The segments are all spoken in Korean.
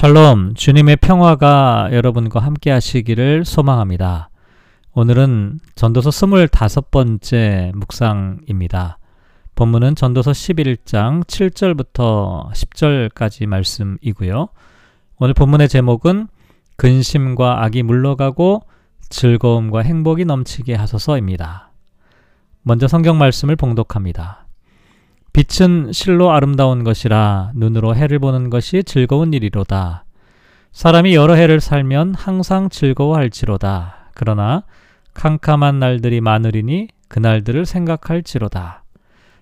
샬롬, 주님의 평화가 여러분과 함께 하시기를 소망합니다. 오늘은 전도서 25번째 묵상입니다. 본문은 전도서 11장 7절부터 10절까지 말씀이고요. 오늘 본문의 제목은 근심과 악이 물러가고 즐거움과 행복이 넘치게 하소서입니다. 먼저 성경 말씀을 봉독합니다. 빛은 실로 아름다운 것이라 눈으로 해를 보는 것이 즐거운 일이로다. 사람이 여러 해를 살면 항상 즐거워할지로다. 그러나 캄캄한 날들이 많으리니 그날들을 생각할지로다.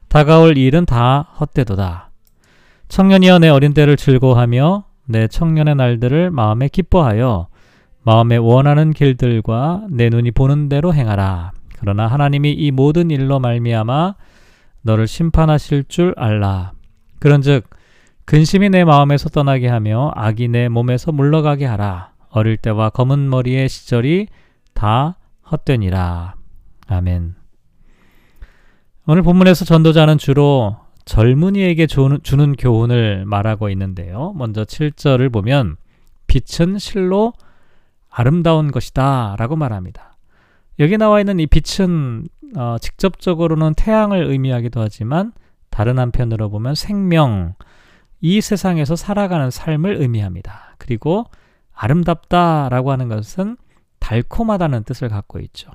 다가올 일은 다 헛되도다. 청년이여 내 어린 때를 즐거워하며 내 청년의 날들을 마음에 기뻐하여 마음에 원하는 길들과 내 눈이 보는 대로 행하라. 그러나 하나님이 이 모든 일로 말미암아 너를 심판하실 줄 알라. 그런즉 근심이 내 마음에서 떠나게 하며 악이 내 몸에서 물러가게 하라. 어릴 때와 검은 머리의 시절이 다 헛되니라. 아멘. 오늘 본문에서 전도자는 주로 젊은이에게 주는, 교훈을 말하고 있는데요. 먼저 7절을 보면 빛은 실로 아름다운 것이다 라고 말합니다. 여기 나와 있는 이 빛은 어, 직접적으로는 태양을 의미하기도 하지만 다른 한편으로 보면 생명, 이 세상에서 살아가는 삶을 의미합니다. 그리고 아름답다라고 하는 것은 달콤하다는 뜻을 갖고 있죠.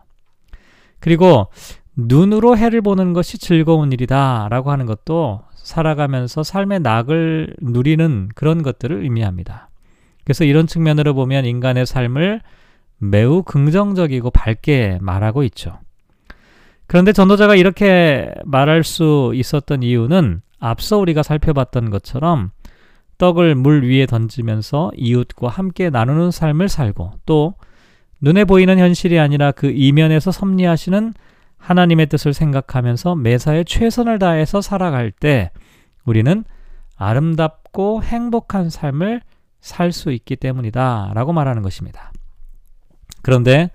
그리고 눈으로 해를 보는 것이 즐거운 일이다라고 하는 것도 살아가면서 삶의 낙을 누리는 그런 것들을 의미합니다. 그래서 이런 측면으로 보면 인간의 삶을 매우 긍정적이고 밝게 말하고 있죠. 그런데 전도자가 이렇게 말할 수 있었던 이유는 앞서 우리가 살펴봤던 것처럼 떡을 물 위에 던지면서 이웃과 함께 나누는 삶을 살고 또 눈에 보이는 현실이 아니라 그 이면에서 섭리하시는 하나님의 뜻을 생각하면서 매사에 최선을 다해서 살아갈 때 우리는 아름답고 행복한 삶을 살 수 있기 때문이다 라고 말하는 것입니다. 그런데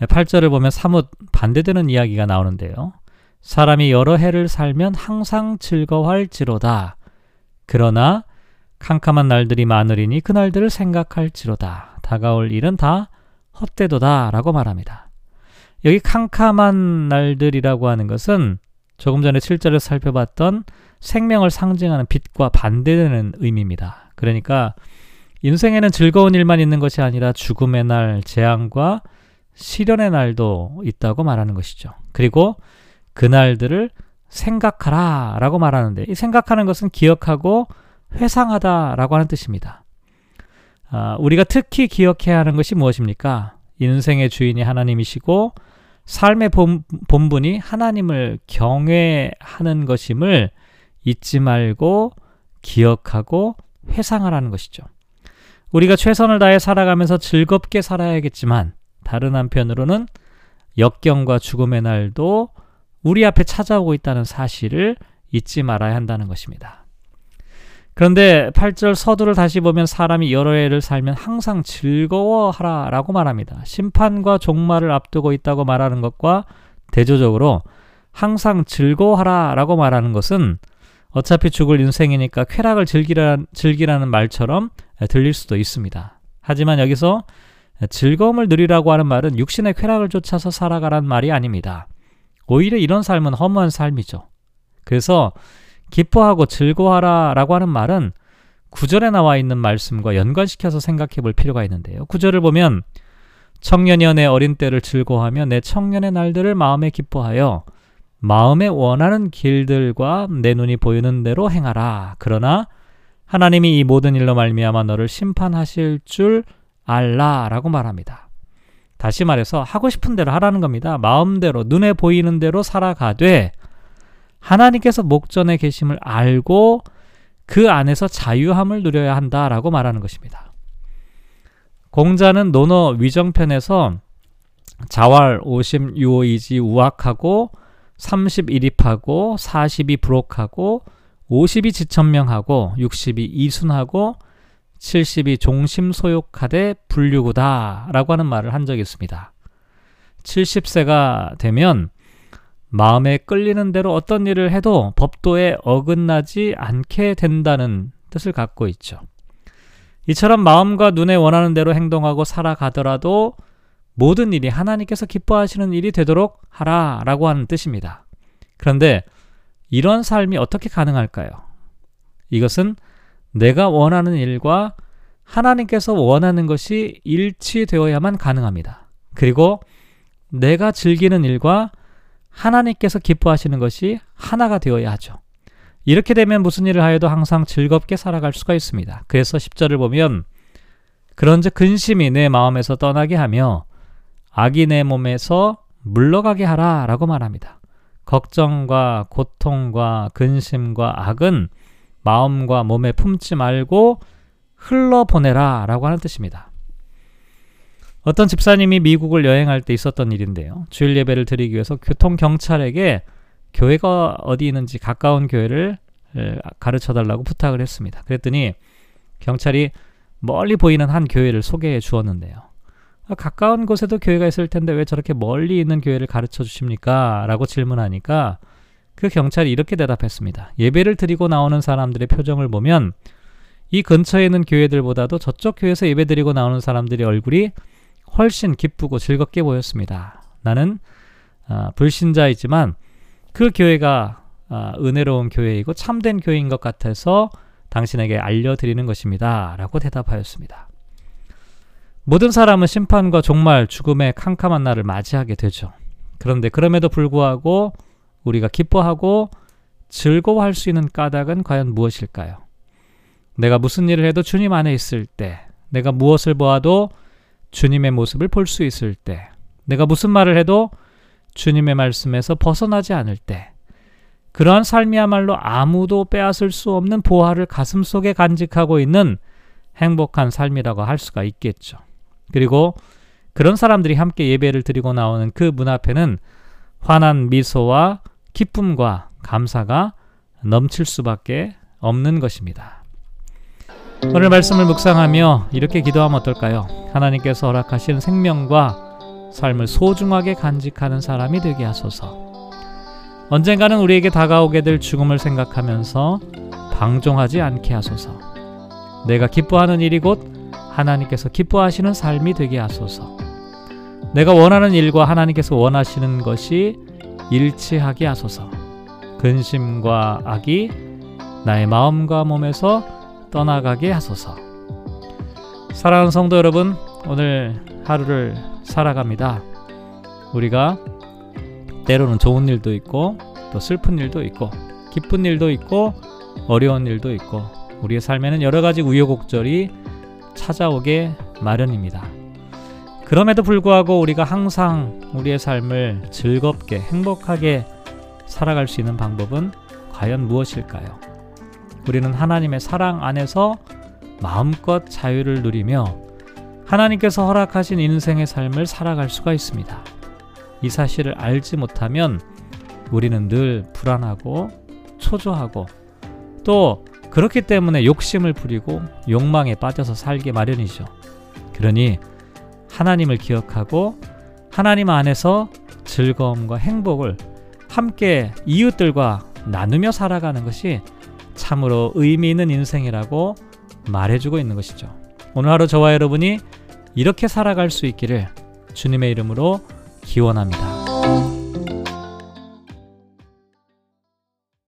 8절을 보면 사뭇 반대되는 이야기가 나오는데요. 사람이 여러 해를 살면 항상 즐거워할지로다. 그러나 캄캄한 날들이 많으리니 그 날들을 생각할지로다. 다가올 일은 다 헛되도다. 라고 말합니다. 여기 캄캄한 날들이라고 하는 것은 조금 전에 7절에서 살펴봤던 생명을 상징하는 빛과 반대되는 의미입니다. 그러니까 인생에는 즐거운 일만 있는 것이 아니라 죽음의 날, 재앙과 시련의 날도 있다고 말하는 것이죠. 그리고 그 날들을 생각하라 라고 말하는데 이 생각하는 것은 기억하고 회상하다 라고 하는 뜻입니다. 아, 우리가 특히 기억해야 하는 것이 무엇입니까? 인생의 주인이 하나님이시고 삶의 본, 본분이 하나님을 경외하는 것임을 잊지 말고 기억하고 회상하라는 것이죠. 우리가 최선을 다해 살아가면서 즐겁게 살아야겠지만 다른 한편으로는 역경과 죽음의 날도 우리 앞에 찾아오고 있다는 사실을 잊지 말아야 한다는 것입니다. 그런데 8절 서두를 다시 보면 사람이 여러 해를 살면 항상 즐거워하라 라고 말합니다. 심판과 종말을 앞두고 있다고 말하는 것과 대조적으로 항상 즐거워하라 라고 말하는 것은 어차피 죽을 인생이니까 쾌락을 즐기라, 즐기라는 말처럼 들릴 수도 있습니다. 하지만 여기서 즐거움을 누리라고 하는 말은 육신의 쾌락을 쫓아서 살아가란 말이 아닙니다. 오히려 이런 삶은 허무한 삶이죠. 그래서 기뻐하고 즐거워하라 라고 하는 말은 구절에 나와 있는 말씀과 연관시켜서 생각해 볼 필요가 있는데요. 구절을 보면 청년이여 내 어린 때를 즐거워하며 내 청년의 날들을 마음에 기뻐하여 마음에 원하는 길들과 내 눈이 보이는 대로 행하라. 그러나 하나님이 이 모든 일로 말미암아 너를 심판하실 줄 알라라고 말합니다. 다시 말해서 하고 싶은 대로 하라는 겁니다. 마음대로 눈에 보이는 대로 살아가되 하나님께서 목전에 계심을 알고 그 안에서 자유함을 누려야 한다라고 말하는 것입니다. 공자는 논어 위정편에서 자활 50 유오이지 우악하고 30일입하고 40이 부록하고 50이 지천명하고 60이 이순하고 70이 종심소욕하되 불류구다 라고 하는 말을 한 적이 있습니다. 70세가 되면 마음에 끌리는 대로 어떤 일을 해도 법도에 어긋나지 않게 된다는 뜻을 갖고 있죠. 이처럼 마음과 눈에 원하는 대로 행동하고 살아가더라도 모든 일이 하나님께서 기뻐하시는 일이 되도록 하라 라고 하는 뜻입니다. 그런데 이런 삶이 어떻게 가능할까요? 이것은 내가 원하는 일과 하나님께서 원하는 것이 일치되어야만 가능합니다. 그리고 내가 즐기는 일과 하나님께서 기뻐하시는 것이 하나가 되어야 하죠. 이렇게 되면 무슨 일을 하여도 항상 즐겁게 살아갈 수가 있습니다. 그래서 10절을 보면 그런즉 근심이 내 마음에서 떠나게 하며 내 몸에서 물러가게 하라 라고 말합니다. 걱정과 고통과 근심과 악은 마음과 몸에 품지 말고 흘러보내라 라고 하는 뜻입니다. 어떤 집사님이 미국을 여행할 때 있었던 일인데요. 주일 예배를 드리기 위해서 교통 경찰에게 교회가 어디 있는지 가까운 교회를 가르쳐 달라고 부탁을 했습니다. 그랬더니 경찰이 멀리 보이는 한 교회를 소개해 주었는데요. 아, 가까운 곳에도 교회가 있을 텐데 왜 저렇게 멀리 있는 교회를 가르쳐 주십니까? 라고 질문하니까 그 경찰이 이렇게 대답했습니다. 예배를 드리고 나오는 사람들의 표정을 보면 이 근처에 있는 교회들보다도 저쪽 교회에서 예배 드리고 나오는 사람들의 얼굴이 훨씬 기쁘고 즐겁게 보였습니다. 나는 아, 불신자이지만 그 교회가 아, 은혜로운 교회이고 참된 교회인 것 같아서 당신에게 알려드리는 것입니다. 라고 대답하였습니다. 모든 사람은 심판과 종말, 죽음의 캄캄한 날을 맞이하게 되죠. 그런데 그럼에도 불구하고 우리가 기뻐하고 즐거워할 수 있는 까닭은 과연 무엇일까요? 내가 무슨 일을 해도 주님 안에 있을 때, 내가 무엇을 보아도 주님의 모습을 볼 수 있을 때, 내가 무슨 말을 해도 주님의 말씀에서 벗어나지 않을 때, 그러한 삶이야말로 아무도 빼앗을 수 없는 보화를 가슴 속에 간직하고 있는 행복한 삶이라고 할 수가 있겠죠. 그리고 그런 사람들이 함께 예배를 드리고 나오는 그 문 앞에는 환한 미소와 기쁨과 감사가 넘칠 수밖에 없는 것입니다. 오늘 말씀을 묵상하며 이렇게 기도하면 어떨까요? 하나님께서 허락하신 생명과 삶을 소중하게 간직하는 사람이 되게 하소서. 언젠가는 우리에게 다가오게 될 죽음을 생각하면서 방종하지 않게 하소서. 내가 기뻐하는 일이 곧 하나님께서 기뻐하시는 삶이 되게 하소서. 내가 원하는 일과 하나님께서 원하시는 것이 일치하게 하소서. 근심과 악이 나의 마음과 몸에서 떠나가게 하소서. 사랑하는 성도 여러분, 오늘 하루를 살아갑니다. 우리가 때로는 좋은 일도 있고 또 슬픈 일도 있고 기쁜 일도 있고 어려운 일도 있고 우리의 삶에는 여러 가지 우여곡절이 찾아오게 마련입니다. 그럼에도 불구하고 우리가 항상 우리의 삶을 즐겁게 행복하게 살아갈 수 있는 방법은 과연 무엇일까요? 우리는 하나님의 사랑 안에서 마음껏 자유를 누리며 하나님께서 허락하신 인생의 삶을 살아갈 수가 있습니다. 이 사실을 알지 못하면 우리는 늘 불안하고 초조하고 또 그렇기 때문에 욕심을 부리고 욕망에 빠져서 살게 마련이죠. 그러니 하나님을 기억하고 하나님 안에서 즐거움과 행복을 함께 이웃들과 나누며 살아가는 것이 참으로 의미 있는 인생이라고 말해주고 있는 것이죠. 오늘 하루 저와 여러분이 이렇게 살아갈 수 있기를 주님의 이름으로 기원합니다.